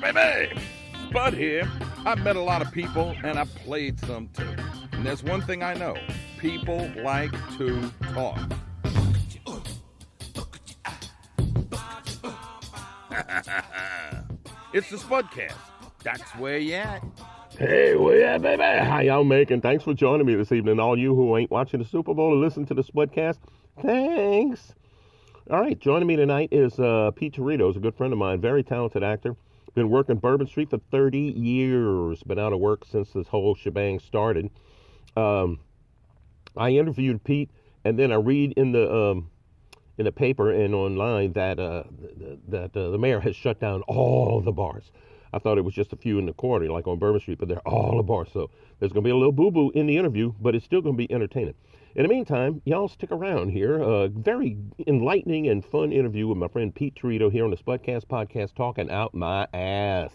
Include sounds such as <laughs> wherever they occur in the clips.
baby. Bud here. I've met a lot of people and I've played some too. And there's one thing I know people like to talk. <laughs> it's the Spudcast. That's where you at. Hey, well, yeah, baby. How y'all making? Thanks for joining me this evening. All you who ain't watching the Super Bowl or listen to the Spudcast, thanks. All right, joining me tonight is uh, Pete Territo, a good friend of mine, very talented actor. Been working Bourbon Street for 30 years. Been out of work since this whole shebang started. Um, I interviewed Pete, and then I read in the um, in the paper and online that uh, that uh, the mayor has shut down all the bars. I thought it was just a few in the corner, like on Bourbon Street, but they're all the bars. So there's going to be a little boo boo in the interview, but it's still going to be entertaining. In the meantime, y'all stick around here. A very enlightening and fun interview with my friend Pete Territo here on the Spudcast podcast, talking out my ass.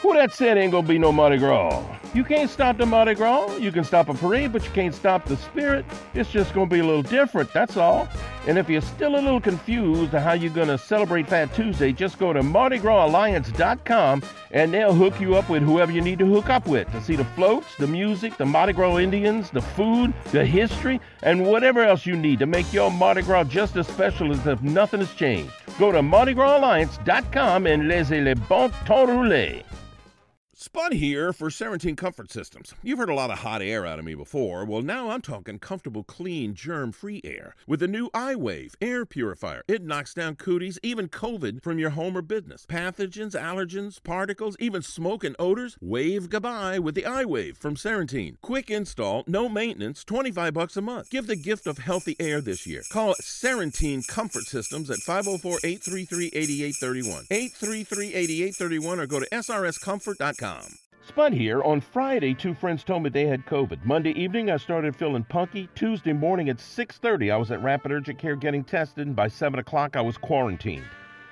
Who that said ain't gonna be no Mardi Gras? You can't stop the Mardi Gras. You can stop a parade, but you can't stop the spirit. It's just gonna be a little different, that's all. And if you're still a little confused on how you're gonna celebrate Fat Tuesday, just go to MardiGrasAlliance.com and they'll hook you up with whoever you need to hook up with to see the floats, the music, the Mardi Gras Indians, the food, the history, and whatever else you need to make your Mardi Gras just as special as if nothing has changed. Go to MardiGrasAlliance.com and laissez les bons temps rouler. Spud here for Serentine Comfort Systems. You've heard a lot of hot air out of me before. Well, now I'm talking comfortable, clean, germ free air with the new iWave air purifier. It knocks down cooties, even COVID from your home or business. Pathogens, allergens, particles, even smoke and odors. Wave goodbye with the iWave from Serentine. Quick install, no maintenance, 25 bucks a month. Give the gift of healthy air this year. Call Serentine Comfort Systems at 504 833 8831. 833 8831 or go to srscomfort.com. Spud here. On Friday, two friends told me they had COVID. Monday evening, I started feeling punky. Tuesday morning at 6.30, I was at Rapid Urgent Care getting tested, and by 7 o'clock, I was quarantined.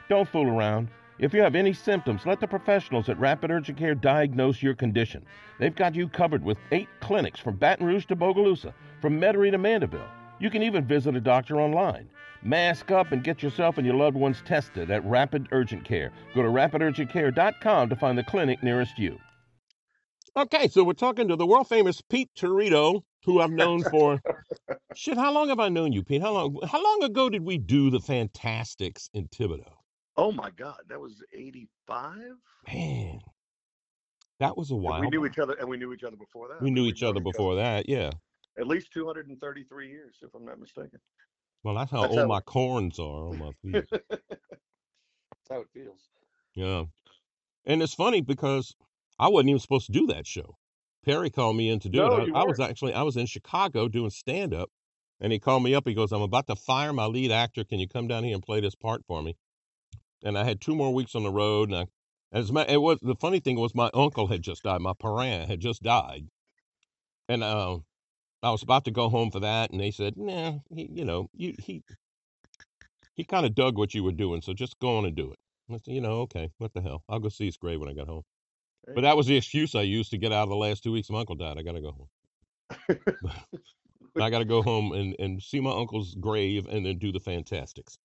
Don't fool around. If you have any symptoms, let the professionals at Rapid Urgent Care diagnose your condition. They've got you covered with eight clinics from Baton Rouge to Bogalusa, from Metairie to Mandeville. You can even visit a doctor online. Mask up and get yourself and your loved ones tested at Rapid Urgent Care. Go to rapidurgentcare.com to find the clinic nearest you. Okay, so we're talking to the world famous Pete Territo, who I've known for <laughs> shit. How long have I known you, Pete? How long? How long ago did we do the Fantasticks in Thibodaux? Oh my God, that was '85. Man, that was a while. We knew each other, and we knew each other before that. We I knew mean, each other before that. Yeah. At least 233 years, if I'm not mistaken. Well, that's how That's old how- my corns are on my <laughs> feet. That's how it feels. Yeah. And it's funny because I wasn't even supposed to do that show. Perry called me in to do No, it. I, I was actually I was in Chicago doing stand up and he called me up. He goes, I'm about to fire my lead actor. Can you come down here and play this part for me? And I had two more weeks on the road and I as my it was the funny thing was my uncle had just died. My parent had just died. And uh, I was about to go home for that and they said, Nah, he, you know, you he he kind of dug what you were doing, so just go on and do it. I said, you know, okay, what the hell? I'll go see his grave when I get home. But that was the excuse I used to get out of the last two weeks. My uncle died. I got to go home. <laughs> I got to go home and, and see my uncle's grave and then do the Fantasticks.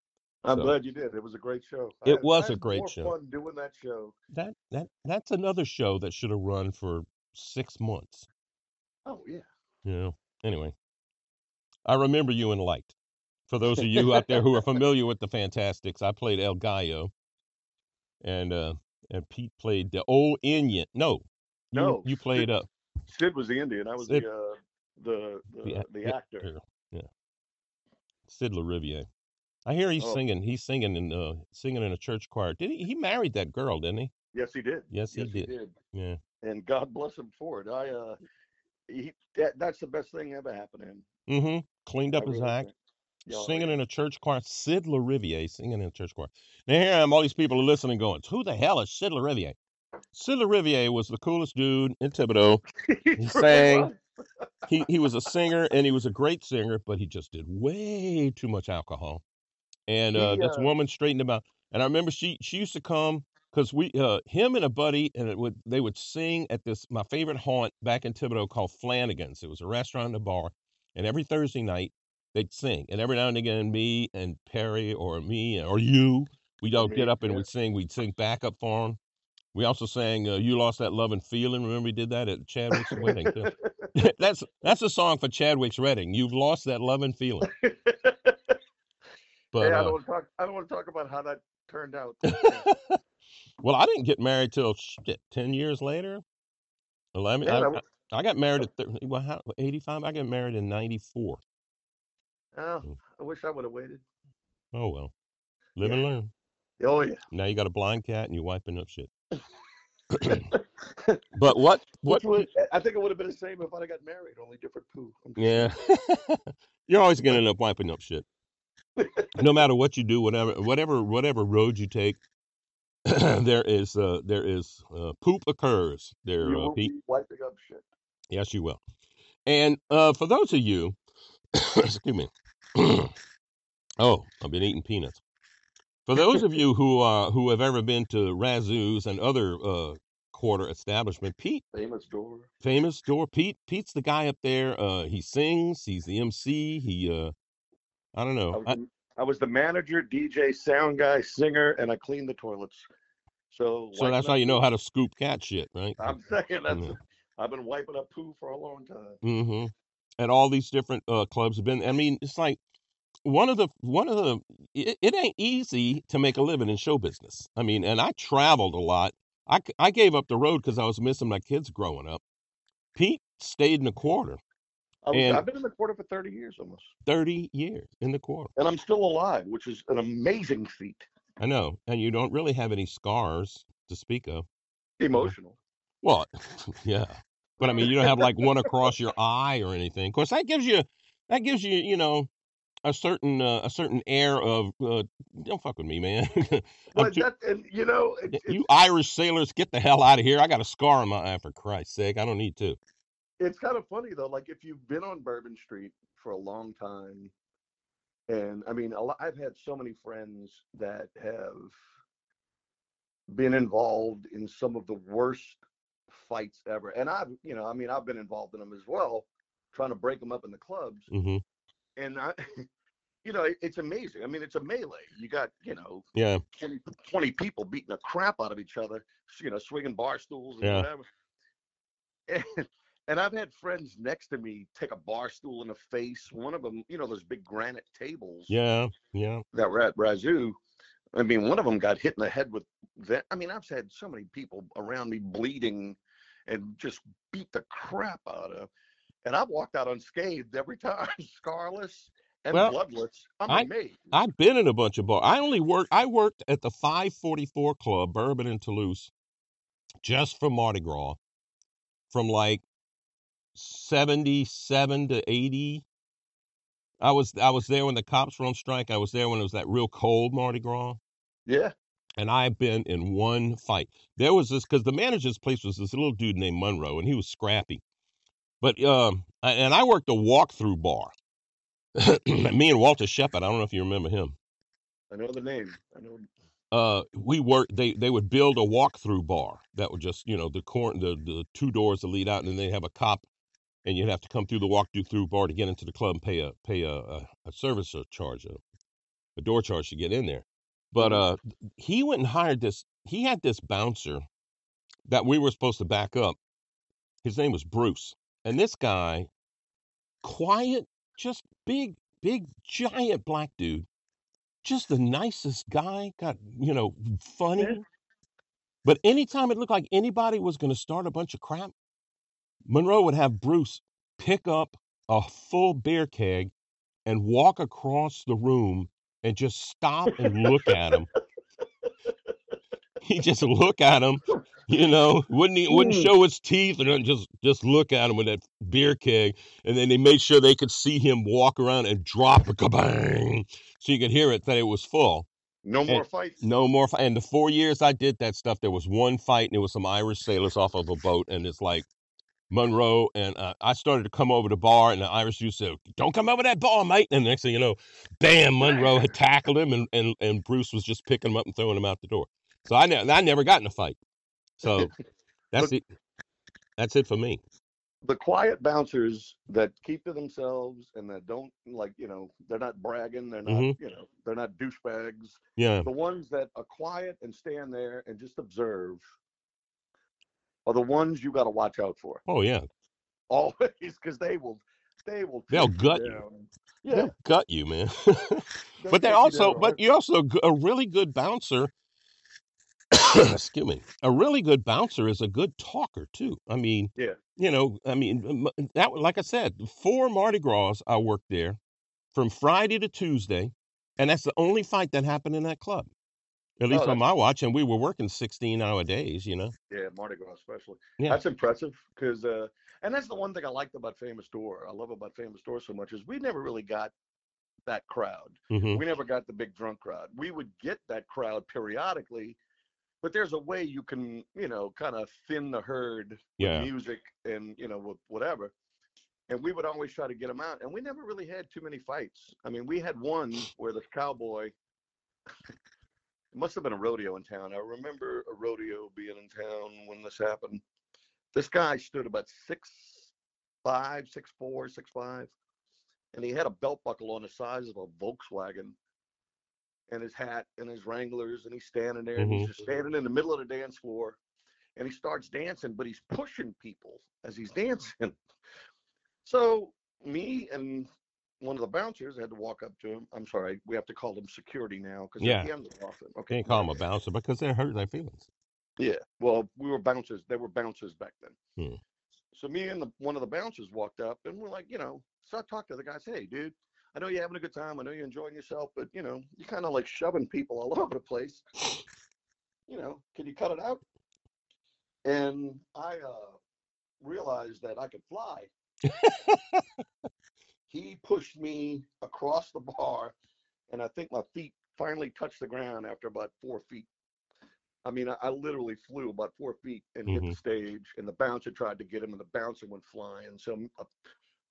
I'm So- glad you did. It was a great show. It had- was a great show. Fun doing that show. That that that's another show that should have run for six months. Oh yeah. Know. Anyway, I remember you in Light. For those of you out there who are <laughs> familiar with the Fantasticks, I played El Gallo, and uh, and Pete played the old Indian. No, you, No, you played uh, Sid was the Indian. I was Sid- the uh, the the, the, the, actor. actor, Yeah, Sid LaRiviere. I hear he's Oh. singing. He's singing in uh, singing in a church choir. Did he? He married that girl, didn't he? Yes, he did. Yes, he yes, did. Yeah. And God bless him for it. I uh, he that, that's the best thing ever happened to him. Mm-hmm. Cleaned up I his really act. singing yeah. in a church choir. Sid LaRiviere singing in a church choir. Now here I am, all these people are listening, going, "Who the hell is Sid LaRiviere?" Sid LaRiviere was the coolest dude in Thibodaux. <laughs> He sang. He he was a <laughs> singer and he was a great singer, but he just did way too much alcohol. And uh, He, this uh, woman straightened him out. And I remember she she used to come because we uh, him and a buddy and it would they would sing at this my favorite haunt back in Thibodaux called Flanagan's. It was a restaurant and a bar, and every Thursday night they'd sing. And every now and again, me and Perry or me or you We'd all get up and we'd sing. We'd sing backup for him. We also sang uh, "You Lost That Love and Feeling." Remember we did that at Chadwick's wedding too. <laughs> <laughs> that's that's a song for Chadwick's wedding. You've lost that love and feeling. <laughs> But hey, I uh, don't want to talk. I don't want to talk about how that turned out. Well, I didn't get married till shit, ten years later. Eleven. Man, I, I I, I got married at thir- well, how, eighty-five. I got married in ninety-four. oh, Mm. I wish I would have waited. Oh well, live Yeah. and learn. Oh yeah. Now you got a blind cat and you're wiping up shit. <laughs> but what what would, I think it would have been the same if I'd have got married, only different poo. Yeah. <laughs> You're always gonna end up wiping up shit. No matter what you do, whatever whatever whatever road you take, <clears throat> there is uh there is uh poop occurs there, You uh, will Pete. be wiping up shit. Yes, you will. And uh for those of you <clears throat> excuse me. <clears throat> oh, I've been eating peanuts. For those of you who uh who have ever been to Razzoo's and other uh quarter establishment, Pete Famous door. famous door Pete Pete's the guy up there. Uh he sings, he's the MC, he uh I don't know. I, I was the manager, DJ, sound guy, singer, and I cleaned the toilets. So so that's how you know how to scoop cat shit, right? I'm <laughs> saying that's. Mhm. I've been wiping up poo for a long time. Mm-hmm. At all these different uh clubs have been I mean, it's like one of the one of the it, it ain't easy to make a living in show business. I mean, and I traveled a lot. I I gave up the road because I was missing my kids growing up. Pete stayed in the quarter I was, And- I've been in the quarter for 30 years almost, 30 years in the quarter. and I'm still alive, which is an amazing feat. I know. And you don't really have any scars to speak of. Emotional. Well, <laughs> yeah. But I mean, you don't have like one across your eye or anything. Of course, that gives you that gives you, you know, a certain uh, a certain air of uh, don't fuck with me, man. <laughs> But too- that, and you know, it's, you Irish sailors, get the hell out of here. I got a scar on my eye for Christ's sake. I don't need to. It's kind of funny though. Like if you've been on Bourbon Street for a long time, and I mean, a lot, I've had so many friends that have been involved in some of the worst fights ever, and I've, you know, I mean, I've been involved in them as well, trying to break them up in the clubs. hmm and I, <laughs> you know, it's amazing. I mean, it's a melee. You got, you know, Yeah. 20, 20 people beating the crap out of each other, you know, swinging bar stools and Yeah. whatever. <laughs> And, and I've had friends next to me take a bar stool in the face. One of them, you know, those big granite tables Yeah. Yeah. that were at Razzoo. I mean, one of them got hit in the head with that. I mean, I've had so many people around me bleeding and just beat the crap out of. And I've walked out unscathed every <laughs> time, scarless and Well, bloodless. I'm I- amazed. I've been in a bunch of bars. I only worked. I worked at the 544 Club, Bourbon in Toulouse, just for Mardi Gras, from like 77 to 80. I was I was there when the cops were on strike. I was there when it was that real cold Mardi Gras. yeah. and I've been in one fight. There was this because the manager's place was this little dude named Monroe, and he was scrappy. But um, and I worked a walkthrough bar. <clears throat> Me and Walter Shepard. I don't know if you remember him. I know the name. I know. Uh, we worked. They they would build a walkthrough bar that would just you know the corn the the two doors that lead out, and then they have a cop, and you'd have to come through the walk through bar to get into the club and pay a pay a a, a service charge a, a door charge to get in there. But Mhm. uh, he went and hired this. He had this bouncer that we were supposed to back up. His name was Bruce, and this guy, quiet, just big, big, giant black dude, just the nicest guy. Got you know funny. But anytime it looked like anybody was going to start a bunch of crap, Monroe would have Bruce pick up a full beer keg and walk across the room and just stop and look at him. He just look at him, you know, wouldn't he wouldn't Mm. show his teeth and just just look at him with that beer keg, and then they made sure they could see him walk around and drop a kabang, so you could hear it that it was full. No more fights. No more. Fi- and the four years I did that stuff, there was one fight, and it was some Irish sailors off of a boat, and it's like Monroe and uh, I started to come over the bar, and the Irish dude said, "Don't come over that bar, mate." And the next thing you know, bam, Monroe had tackled him, and and, and Bruce was just picking him up and throwing him out the door. So I ne- I never got in a fight. So <laughs> that's it. That's it for me. the quiet bouncers that keep to themselves and that don't like you know they're not bragging they're not Mhm. you know they're not douchebags Yeah. the ones that are quiet and stand there and just observe are the ones you got to watch out for Oh yeah. <laughs> always because they will they will They'll gut you. down. yeah They'll gut you, man. <laughs> but you also, but you're also a really good bouncer. <coughs> Excuse me. A really good bouncer is a good talker too. I mean, Yeah. you know, I mean that. Like I said, four Mardi Gras I worked there, from Friday to Tuesday, and that's the only fight that happened in that club. At least Oh, on my watch, and we were working sixteen-hour days. You know. yeah mardi gras especially Yeah. that's impressive because uh and that's the one thing i liked about famous door i love about famous door so much is we never really got that crowd hmm we never got the big drunk crowd. We would get that crowd periodically, but there's a way you can, you know, kind of thin the herd with Yeah. music and, you know, with whatever. And we would always try to get them out. And we never really had too many fights. I mean, we had one where the cowboy, <laughs> it must have been a rodeo in town. I remember a rodeo being in town when this happened. This guy stood about six five, six four, six five and he had a belt buckle on the size of a Volkswagen and his hat and his Wranglers and he's standing there and he's mm-hmm. just standing in the middle of the dance floor and he starts dancing, but he's pushing people as he's dancing. <laughs> So me and one of the bouncers had to walk up to him. I'm sorry, we have to call him security now because Yeah. he ends it often. Okay. Can't call them a bouncer because they're hurting their feelings. Yeah. Well, we were bouncers. They were bouncers back then. Hmm. So me and the, one of the bouncers walked up and we're like, you know, so I talked to the guys, hey, dude, I know you're having a good time. I know you're enjoying yourself, but you know, you're kind of like shoving people all <laughs> over the place. You know, can you cut it out? And I uh, realized that I could fly. <laughs> he pushed me across the bar, and I think my feet finally touched the ground after about four feet. I mean, I, I literally flew about four feet and hit the Mhm. stage, and the bouncer tried to get him, and the bouncer went flying. So uh,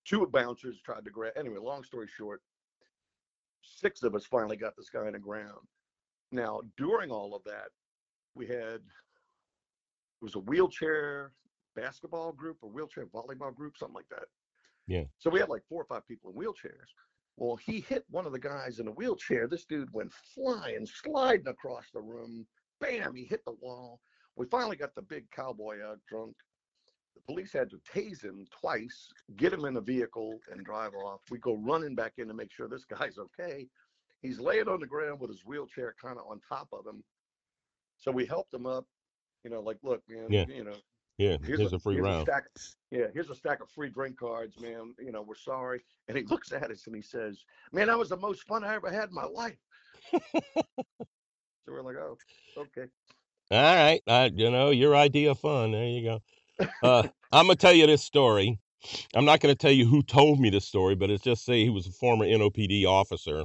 two bouncers tried to grab. Anyway, long story short, six of us finally got this guy on the ground. Now, during all of that, we had it was a wheelchair basketball group or wheelchair volleyball group, something like that. Yeah. So we had like four or five people in wheelchairs. Well, he hit one of the guys in a wheelchair. This dude went flying, sliding across the room. Bam, he hit the wall. We finally got the big cowboy out drunk. The police had to tase him twice, get him in the vehicle, and drive off. We go running back in to make sure this guy's okay. He's laying on the ground with his wheelchair kind of on top of him. So we helped him up. You know, like, look, man, Yeah. you know, Yeah, here's, here's a free here's round. stack, yeah, here's a stack of free drink cards, man. You know, we're sorry. And he looks at us and he says, "Man, that was the most fun I ever had in my life." so we're like, "Oh, okay." All right, I, you know your idea of fun. There you go. Uh, I'm gonna tell you this story. I'm not gonna tell you who told me this story, but it's just say he was a former NOPD officer,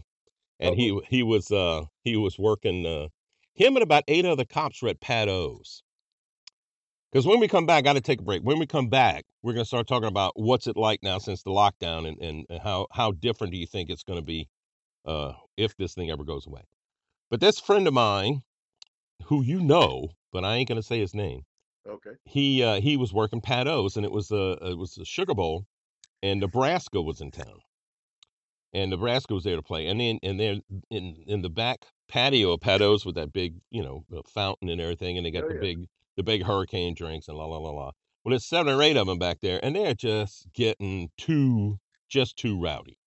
and he he was uh he was working. Uh, him and about eight other cops were at Pat O's. Because when we come back, I got to take a break. When we come back, we're gonna start talking about what's it like now since the lockdown, and and, and how how different do you think it's gonna be, uh, if this thing ever goes away. But this friend of mine, who you know, but I ain't gonna say his name Okay. he uh, he was working Pat O's, and it was a it was a Sugar Bowl, and Nebraska was in town, and Nebraska was there to play, and then and then in in the back patio of Pat O's with that big you know uh, fountain and everything, and they got Oh, the yeah. big the big hurricane drinks and la la la la. Well, there's seven or eight of them back there, and they're just getting too just too rowdy,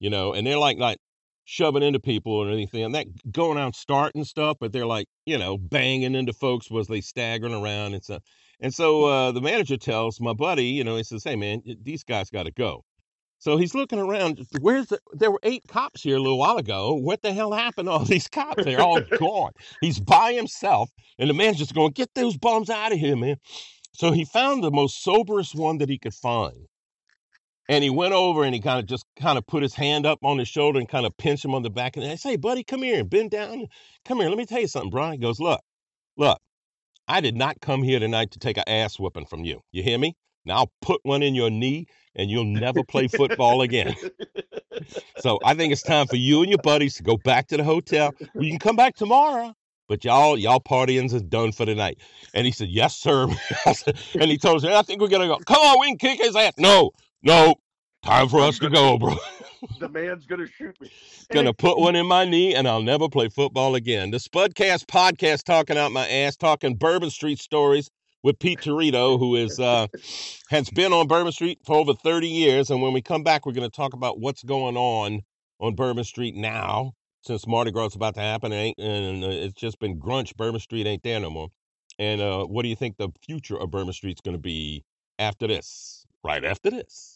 you know, and they're like like shoving into people or anything, and that going out starting stuff, but they're like you know banging into folks was they staggering around and stuff. And so uh, the manager tells my buddy, you know, he says, "Hey man, these guys got to go." So he's looking around. Where's the? There were eight cops here a little while ago. What the hell happened to all <laughs> these cops? They're all gone. He's by himself, and the man's just going, "Get those bums out of here, man." So he found the most soberest one that he could find, and he went over and he kind of just kind of put his hand up on his shoulder and kind of pinched him on the back. And I say, "Buddy, come here and bend down. Come here. Let me tell you something, Brian." He goes, "Look, look." I did not come here tonight to take an ass whipping from you. You hear me? Now I'll put one in your knee and you'll never play football again. <laughs> So I think it's time for you and your buddies to go back to the hotel. You can come back tomorrow. but y'all y'all partying's is done for the night. And he said, yes, sir. <laughs> and he told us, I think we're gonna go. Come on, we can kick his ass. No, no, time for us to gonna- go, bro. <laughs> the man's gonna shoot me. Gonna put one in my knee and I'll never play football again. The Spudcast podcast talking out my ass, talking Bourbon Street stories with Pete Territo, who is uh has been on Bourbon Street for over 30 years. And when we come back, we're gonna talk about what's going on on Bourbon Street now, since Mardi Gras is about to happen, and, and uh, it's just been grunch. Bourbon Street ain't there no more. And uh, what do you think the future of Bourbon Street's gonna be after this? Right after this.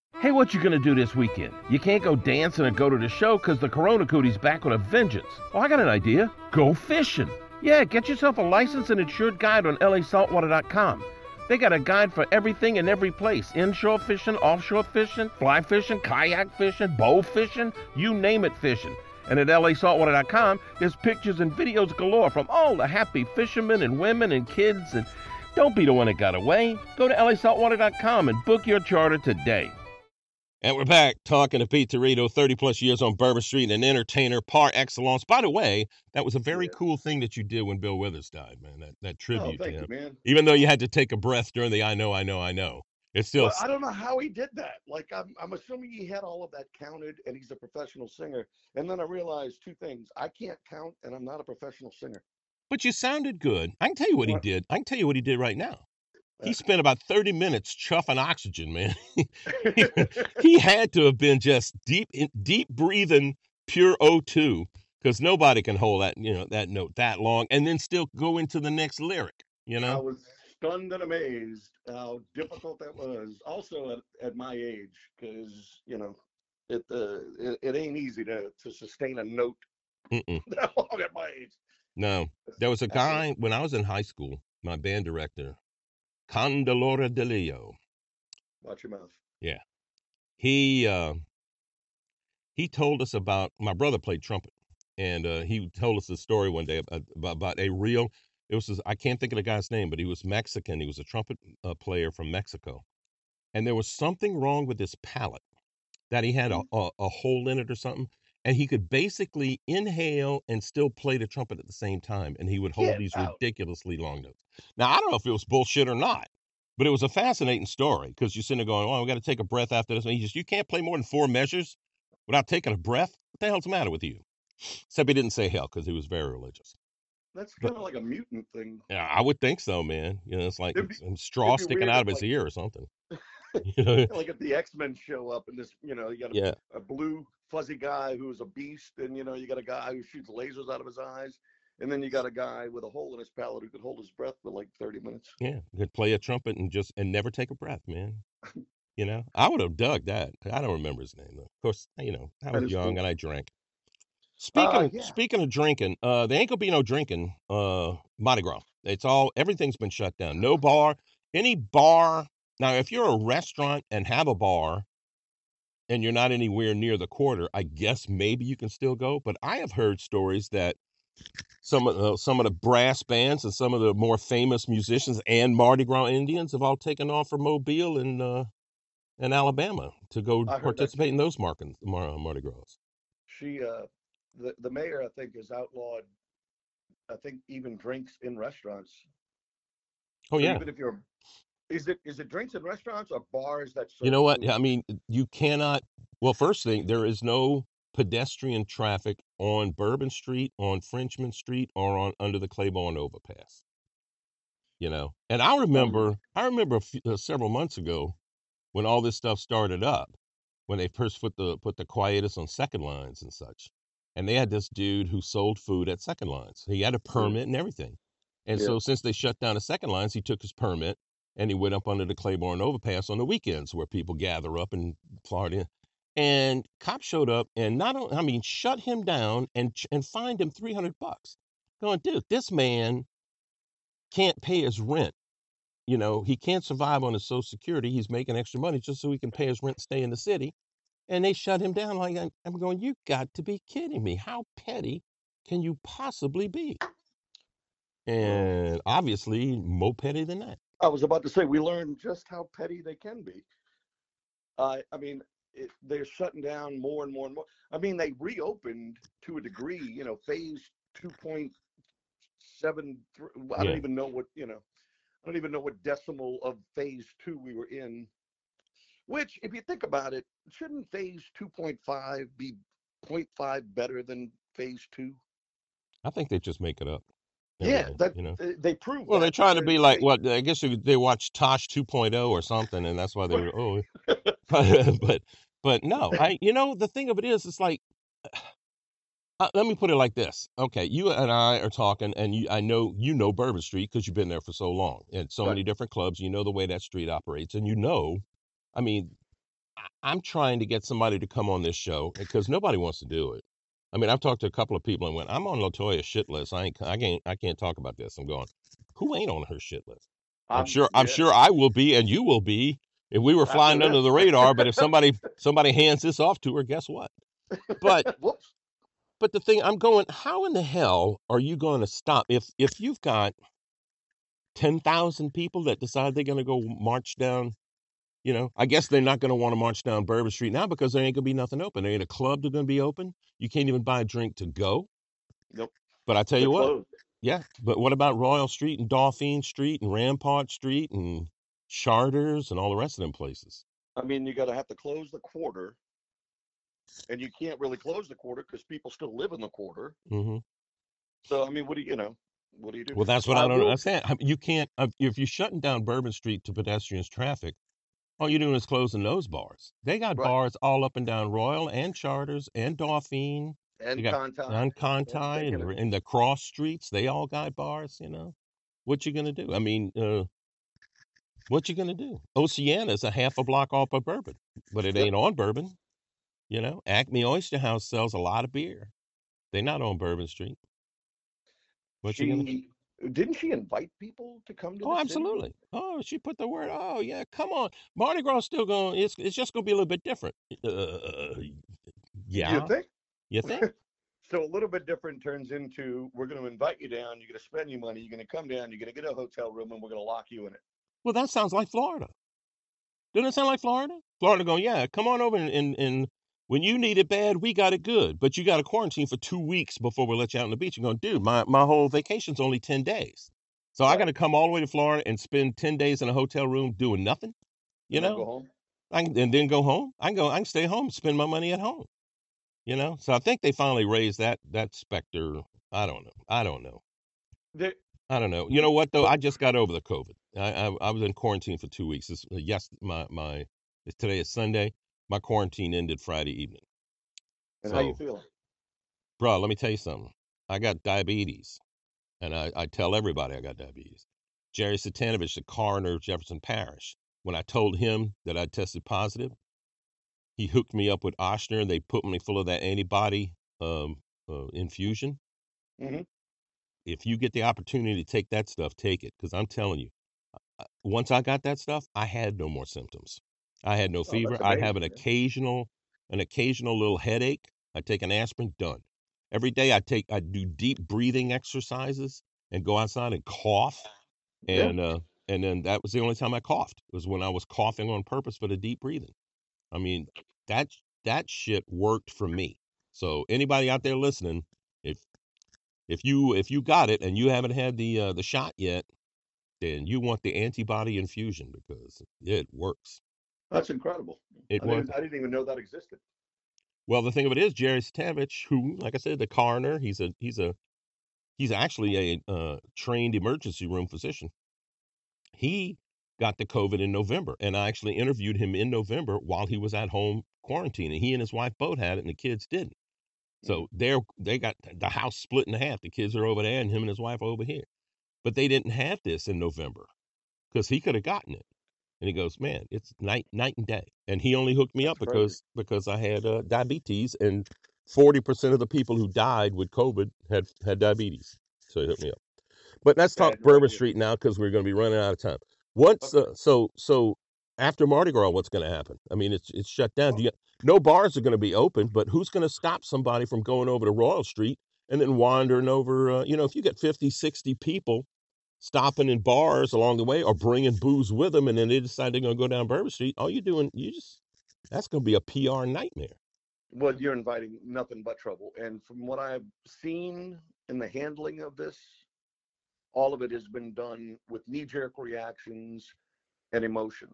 Hey, what you gonna do this weekend? You can't go dancing or go to the show because the Corona Cootie's back with a vengeance. Oh, I got an idea. Go fishing. Yeah, get yourself a licensed and insured guide on lasaltwater.com. They got a guide for everything and every place inshore fishing, offshore fishing, fly fishing, kayak fishing, bow fishing, you name it fishing. And at lasaltwater.com, there's pictures and videos galore from all the happy fishermen and women and kids. And don't be the one that got away. Go to lasaltwater.com and book your charter today. And we're back talking to Pete Territo, 30 plus years on Bourbon Street, and an entertainer par excellence. By the way, that was a very Yeah. cool thing that you did when Bill Withers died, man. That that Oh, tribute to him. you, man. Even though you had to take a breath during the I know, I know, I know. It's still Well, I don't know how he did that. Like, I'm, I'm assuming he had all of that counted, and he's a professional singer. And then I realized two things: I can't count, and I'm not a professional singer. but you sounded good. I can tell you what he did. I can tell you what he did right now. He spent about 30 minutes chuffing oxygen, man. <laughs> he had to have been just deep in, deep breathing pure O2 because nobody can hold that, you know, that note that long and then still go into the next lyric, you know? I was stunned and amazed how difficult that was. Also, at, at my age, because you know, it, uh, it it ain't easy to to sustain a note Mm-mm. <laughs> that long at my age. No. There was a guy when I was in high school, my band director, Candelora De Leo. Watch your mouth. Yeah. He uh he told us about my brother played trumpet and uh he told us a story one day about, about, a real it was i can't think of the guy's name but he was mexican he was a trumpet uh, player from mexico and there was something wrong with his palate that he had a, a, a hole in it or something and he could basically inhale and still play the trumpet at the same time and he would hold Get these out. ridiculously long notes now i don't know if it was bullshit or not but it was a fascinating story because you're sitting there going, "Oh, we got to take a breath after this." And he just, "You can't play more than four measures without taking a breath. What the hell's the matter with you?" Except he didn't say hell because he was very religious. That's kind of like a mutant thing. Yeah, I would think so, man. You know, it's like be- some straw sticking out of his like- ear or something. <laughs> you know? Like if the X Men show up and this, you know, you got a, Yeah, a blue fuzzy guy who's a beast, and you know, you got a guy who shoots lasers out of his eyes, and then you got a guy with a hole in his palate who could hold his breath for like 30 minutes. yeah. Could play a trumpet and just and never take a breath, man. <laughs> You know, I would have dug that. I don't remember his name though. Of course, you know, I was young cool. and I drank. Speaking Uh, of, yeah. speaking of drinking, uh, there ain't gonna be no drinking. Uh, Mardi Gras. It's all everything's been shut down. No bar. Any bar now. If you're a restaurant and have a bar, and you're not anywhere near the quarter, I guess maybe you can still go. But I have heard stories that some of the, some of the brass bands and some of the more famous musicians and Mardi Gras Indians have all taken off for Mobile and uh, and Alabama to go I heard that participate in those Mardi, Mar- Mardi Gras. She, uh, the the mayor, I think, has outlawed. I think even drinks in restaurants. Oh So yeah. Even if you're, is it is it drinks in restaurants or bars that? You serve know what? food? I mean, you cannot. Well, first thing, there is no pedestrian traffic on Bourbon Street, on Frenchmen Street, or on under the Claiborne overpass. You know, and I remember, I remember a few, uh, several months ago when all this stuff started up, when they first put the put the quietus on second lines and such, and they had this dude who sold food at second lines. He had a permit and everything, and Yeah. so since they shut down the second lines, he took his permit and he went up under the Claiborne overpass on the weekends where people gather up in Florida. And cops showed up and not only, I mean, shut him down and and fined him three hundred bucks. going, dude, this man can't pay his rent. You know, he can't survive on his social security. He's making extra money just so he can pay his rent, stay in the city. And they shut him down. Like I'm, I'm going, you got to be kidding me. How petty can you possibly be? And obviously, more petty than that. I was about to say we learned just how petty they can be. Uh, I mean, it, they're shutting down more and more and more. I mean, they reopened to a degree. You know, phase two point seven. I Yeah. don't even know what you know. I don't even know what decimal of phase two we were in. Which, if you think about it, shouldn't phase two point five be 0.5 better than phase two? I think they just make it up. Yeah, everything, that you know. they, they prove. Well, that they're trying to be like what? I guess they watched Tosh 2.0 or something, and that's why they were oh. <laughs> <laughs> But but no, I you know the thing of it is, it's like. <sighs> Uh, let me put it like this. Okay, you and I are talking, and you, I know you know Bourbon Street because you've been there for so long, and so Right. many different clubs. You know the way that street operates, and you know, I mean, I'm trying to get somebody to come on this show because nobody wants to do it. I mean, I've talked to a couple of people and went, "I'm on Latoya's shit list. I ain't, I can't, I can't talk about this." I'm going, "Who ain't on her shit list?" I'm sure, I'm sure I will be, and you will be if we were flying under the radar. But if somebody, somebody hands this off to her, guess what? But <laughs> but the thing I'm going, how in the hell are you going to stop if if you've got ten thousand people that decide they're going to go march down? You know, I guess they're not going to want to march down Bourbon Street now because there ain't going to be nothing open. There ain't a club that's going to be open. You can't even buy a drink to go. Nope. But I tell They're you what, closed. yeah. But what about Royal Street and Dauphine Street and Rampart Street and Chartres and all the rest of them places? I mean, you got to have to close the quarter, and you can't really close the quarter because people still live in the quarter. hmm So I mean, what do you, you know, what do you do? Well, that's what I I don't will- understand. I mean, You can't uh, if you're shutting down Bourbon Street to pedestrians traffic. All you're doing is closing those bars. They got Right. bars all up and down Royal and Chartres and Dauphine and contact and Conti and in the cross streets. They all got bars. You know, what you gonna do? I mean, uh, what you gonna do? Oceana's a half a block off of Bourbon, but it ain't on Bourbon. You know, Acme Oyster House sells a lot of beer. They're not on Bourbon Street. What you gonna do? Didn't she invite people to come to? Oh, the city? absolutely. Oh, she put the word. Oh, yeah. Come on, Mardi Gras still going. It's it's just going to be a little bit different. Uh, yeah. You think? You <laughs> think? So a little bit different turns into we're going to invite you down. You're going to spend your money. You're going to come down. You're going to get a hotel room, and we're going to lock you in it. Well, that sounds like Florida. Doesn't it sound like Florida? Florida going, yeah. Come on over and, and and when you need it bad, we got it good. But you got to quarantine for two weeks before we let you out on the beach. You're going, dude, my my whole vacation's only ten days, so I Right. got to come all the way to Florida and spend ten days in a hotel room doing nothing. You And then know, go home. I can, and then go home. I can go. I can stay home, spend my money at home. You know. So I think they finally raised that that specter. I don't know. I don't know. There, I don't know. You know what though? I just got over the COVID. I I, I was in quarantine for two weeks. This, uh, yes, my my today is Sunday. My quarantine ended Friday evening. and how you So- feeling? Bro, let me tell you something. I got diabetes, and I, I tell everybody I got diabetes. Jerry Cvitanovich, the coroner of Jefferson Parish, when I told him that I tested positive, he hooked me up with Ochsner, and they put me full of that antibody um, uh, infusion. Mhm. If you get the opportunity to take that stuff, take it, because I'm telling you, once I got that stuff, I had no more symptoms. I had no Oh, fever. I have an occasional, an occasional little headache. I take an aspirin, done. Every day I take, I do deep breathing exercises and go outside and cough, Yeah. and uh, and then that was the only time I coughed It was when I was coughing on purpose for the deep breathing. I mean, that that shit worked for me. So anybody out there listening, if if you if you got it and you haven't had the uh, the shot yet, then you want the antibody infusion because it works. That's incredible. It I, was didn't, I didn't even know that existed. well. The thing of it is, Jerry Stavich, who, like I said, the coroner, he's a he's a he's actually a uh, trained emergency room physician. He got the COVID in November, and I actually interviewed him in November while he was at home quarantining. He and his wife both had it, and the kids didn't. So they're they got the house split in half. The kids are over there, and him and his wife are over here. But they didn't have this in November because he could have gotten it. And he goes, man, it's night night and day. And he only hooked me That's up crazy. because because I had uh, diabetes, and forty percent of the people who died with COVID had had diabetes. So he hooked me up. But let's talk Bad Bourbon. Street now because we're going to be running out of time. What's Okay. uh, so so after Mardi Gras? What's going to happen? I mean, it's it's shut down. Do you, no bars are going to be open, but who's going to stop somebody from going over to Royal Street and then wandering over? Uh, you know, if you get 50, 60 people stopping in bars along the way or bringing booze with them, and then they decide they're going to go down Bourbon Street, all you're doing, you just that's going to be a PR nightmare. well, you're inviting nothing but trouble. And from what I've seen in the handling of this, all of it has been done with knee-jerk reactions and emotion.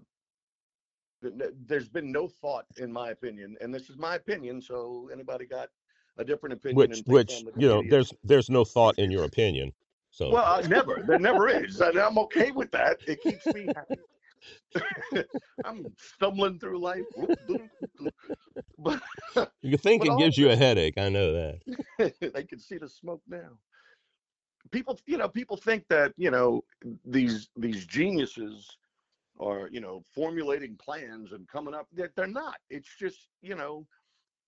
Th- th- There's been no thought, in my opinion, and this is my opinion. So anybody got a different opinion Which which you know, there's there's no thought in your opinion. So Well, I never. There never is, and I'm okay with that. It keeps me happy. <laughs> I'm stumbling through life, but your thinking all gives you a headache. I know that. <laughs> they can see the smoke now. People, you know, people think that you know these these geniuses are you know formulating plans and coming up. They're, they're not. It's just you know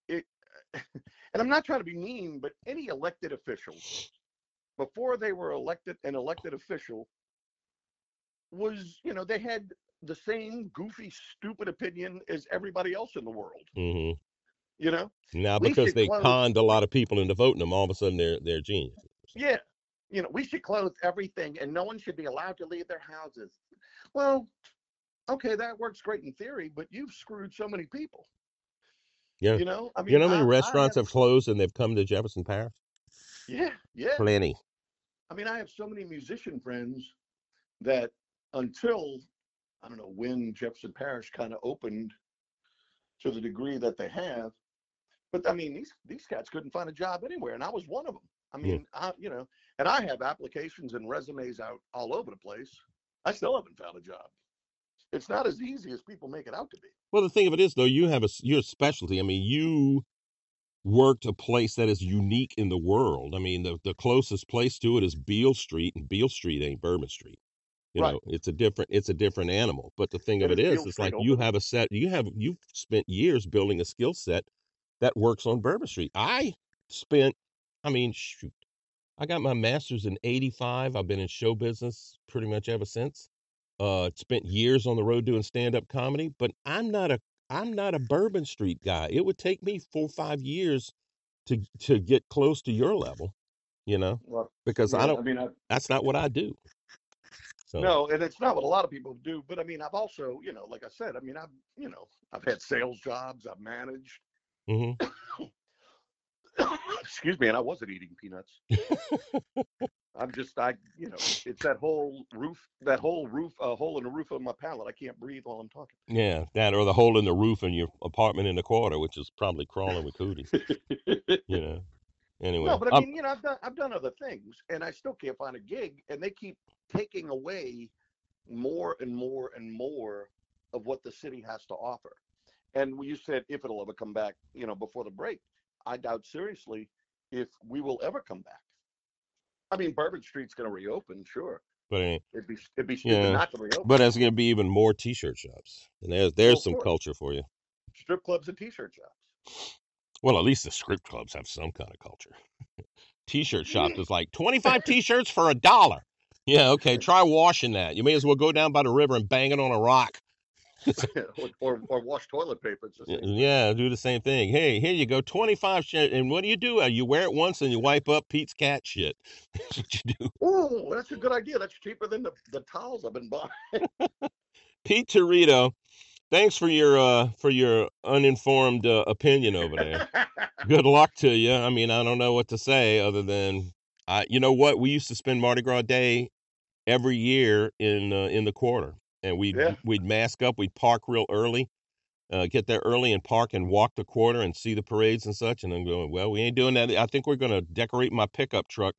it. <laughs> And I'm not trying to be mean, but any elected official before they were elected, an elected official was you know they had the same goofy, stupid opinion as everybody else in the world. hmm You know. Now because they close- conned a lot of people into voting them, all of a sudden they're they're geniuses. Yeah. You know, we should close everything and no one should be allowed to leave their houses. Well, okay, that works great in theory, but you've screwed so many people. Yeah. You know, I mean, You know how many I- I restaurants have- have closed and they've come to Jefferson Parish? Yeah, yeah. Plenty. I mean, I have so many musician friends that until I don't know when Jefferson Parish kind of opened to the degree that they have, but I mean, these these cats couldn't find a job anywhere, and I was one of them. I Yeah. mean, I you know, and I have applications and resumes out all over the place. I still haven't found a job. It's not as easy as people make it out to be. Well, the thing of it is, though, you have a your specialty. I mean, you worked a place that is unique in the world. I mean, the the closest place to it is Beale Street, and Beale Street ain't Bourbon Street. You Right. know, it's a different it's a different animal. But the thing of it is Beale it's Street like you have a set. You have you've spent years building a skill set that works on Bourbon Street. I spent, I mean, shoot, I got my master's in '85. I've been in show business pretty much ever since. Uh, spent years on the road doing stand-up comedy, but I'm not a I'm not a Bourbon Street guy. It would take me four or five years to to get close to your level, you know, Well, because I don't. I mean, I, That's not what I do. So no, and it's not what a lot of people do. But I mean, I've also, you know, like I said, I mean, I've, you know, I've had sales jobs, I've managed. hmm <coughs> <coughs> <coughs> Excuse me, and I wasn't eating peanuts. I'm just, I, you know, it's that whole roof, that whole roof, a hole in the roof of my palate. I can't breathe while I'm talking. yeah, that or the hole in the roof in your apartment in the quarter, which is probably crawling with cooties. You <laughs> know. Anyway, no, but I mean, you know, I've done, I've done other things, and I still can't find a gig, and they keep taking away more and more and more of what the city has to offer. And you said if it'll ever come back, you know, before the break, I doubt seriously if we will ever come back. I mean, Bourbon Street's going to reopen, sure. but it- It'd be it'd be stupid Yeah, not to reopen. but there's going to be even more T-shirt shops, and there's oh, there's Well, some sure. culture for you. Strip clubs and T-shirt shops. Well, at least the script clubs have some kind of culture. <laughs> T-shirt shop is like 25 <laughs> T-shirts for a dollar. Yeah, okay. Try washing that. You may as well go down by the river and bang it on a rock. <laughs> or, or wash toilet paper. It's the same. Yeah, do the same thing. Hey, here you go, 25 shit. And what do you do? Uh, You wear it once and you wipe up Pete's cat shit. <laughs> That's what you do. Oh, that's a good idea. That's cheaper than the, the towels I've been buying. <laughs> Pete Territo, thanks for your uh for your uninformed uh, opinion over there. Good luck to you. I mean, I don't know what to say other than I you know what? We used to spend Mardi Gras Day every year in uh, in the quarter. And we'd Yeah. we'd mask up, we'd park real early. Uh, get there early and park and walk the quarter and see the parades and such. And I'm going, well, we ain't doing that. I think we're going to decorate my pickup truck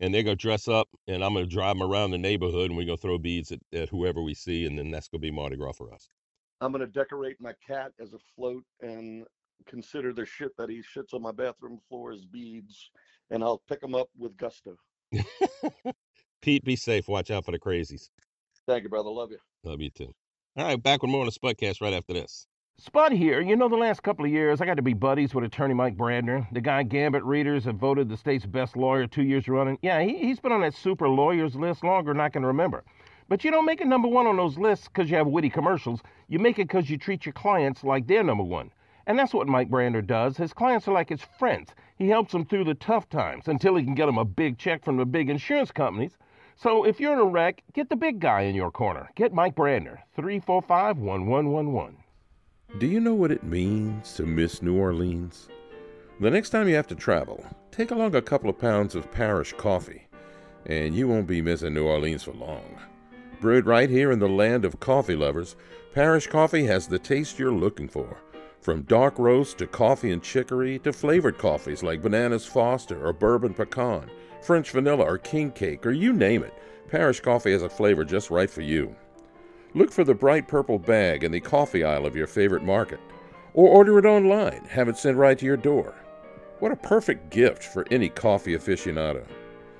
and they're going to dress up and I'm going to drive them around the neighborhood and we're going to throw beads at, at whoever we see. And then that's going to be Mardi Gras for us. I'm gonna decorate my cat as a float and consider the shit that he shits on my bathroom floor as beads, and I'll pick them up with gusto. <laughs> Pete, be safe. Watch out for the crazies. Thank you, brother. Love you. Love you too. All right, back with more on the Spudcast right after this. Spud here. You know, the last couple of years, I got to be buddies with attorney Mike Brandner, the guy Gambit readers have voted the state's best lawyer two years running. Yeah, he, he's been on that super lawyers list longer than I can remember. But you don't make it number one on those lists because you have witty commercials. You make it because you treat your clients like they're number one. And that's what Mike Brandner does. His clients are like his friends. He helps them through the tough times until he can get them a big check from the big insurance companies. So if you're in a wreck, get the big guy in your corner. Get Mike Brandner, 345 1111. Do you know what it means to miss New Orleans? The next time you have to travel, take along a couple of pounds of parish coffee, and you won't be missing New Orleans for long. Brewed right here in the land of coffee lovers, Parish Coffee has the taste you're looking for. From dark roast to coffee and chicory to flavored coffees like Bananas Foster or Bourbon Pecan, French Vanilla or King Cake, or you name it, Parish Coffee has a flavor just right for you. Look for the bright purple bag in the coffee aisle of your favorite market, or order it online, have it sent right to your door. What a perfect gift for any coffee aficionado.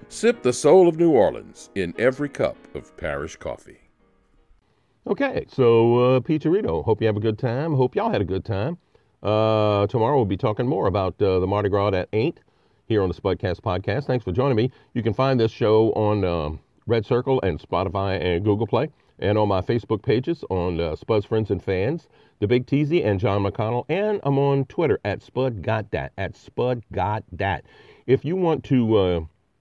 Sip the soul of New Orleans in every cup of parish coffee. Okay, so uh, Pete hope you have a good time. Hope y'all had a good time. Uh, tomorrow we'll be talking more about uh, the Mardi Gras that ain't here on the Spudcast podcast. Thanks for joining me. You can find this show on um, Red Circle and Spotify and Google Play and on my Facebook pages on uh, Spud's Friends and Fans, The Big Teasy and John McConnell, and I'm on Twitter at Spud Got That, at Spud Got That. If you want to uh,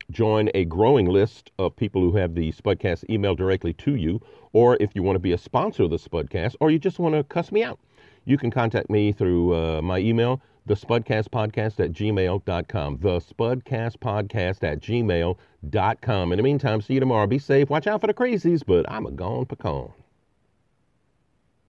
join a growing list of people who have the Spudcast email directly to you, or if you want to be a sponsor of the Spudcast, or you just want to cuss me out, you can contact me through uh, my email, the spudcastpodcast at gmail.com. The spudcastpodcast at gmail.com. In the meantime, see you tomorrow. Be safe. Watch out for the crazies, but I'm a gone pecan.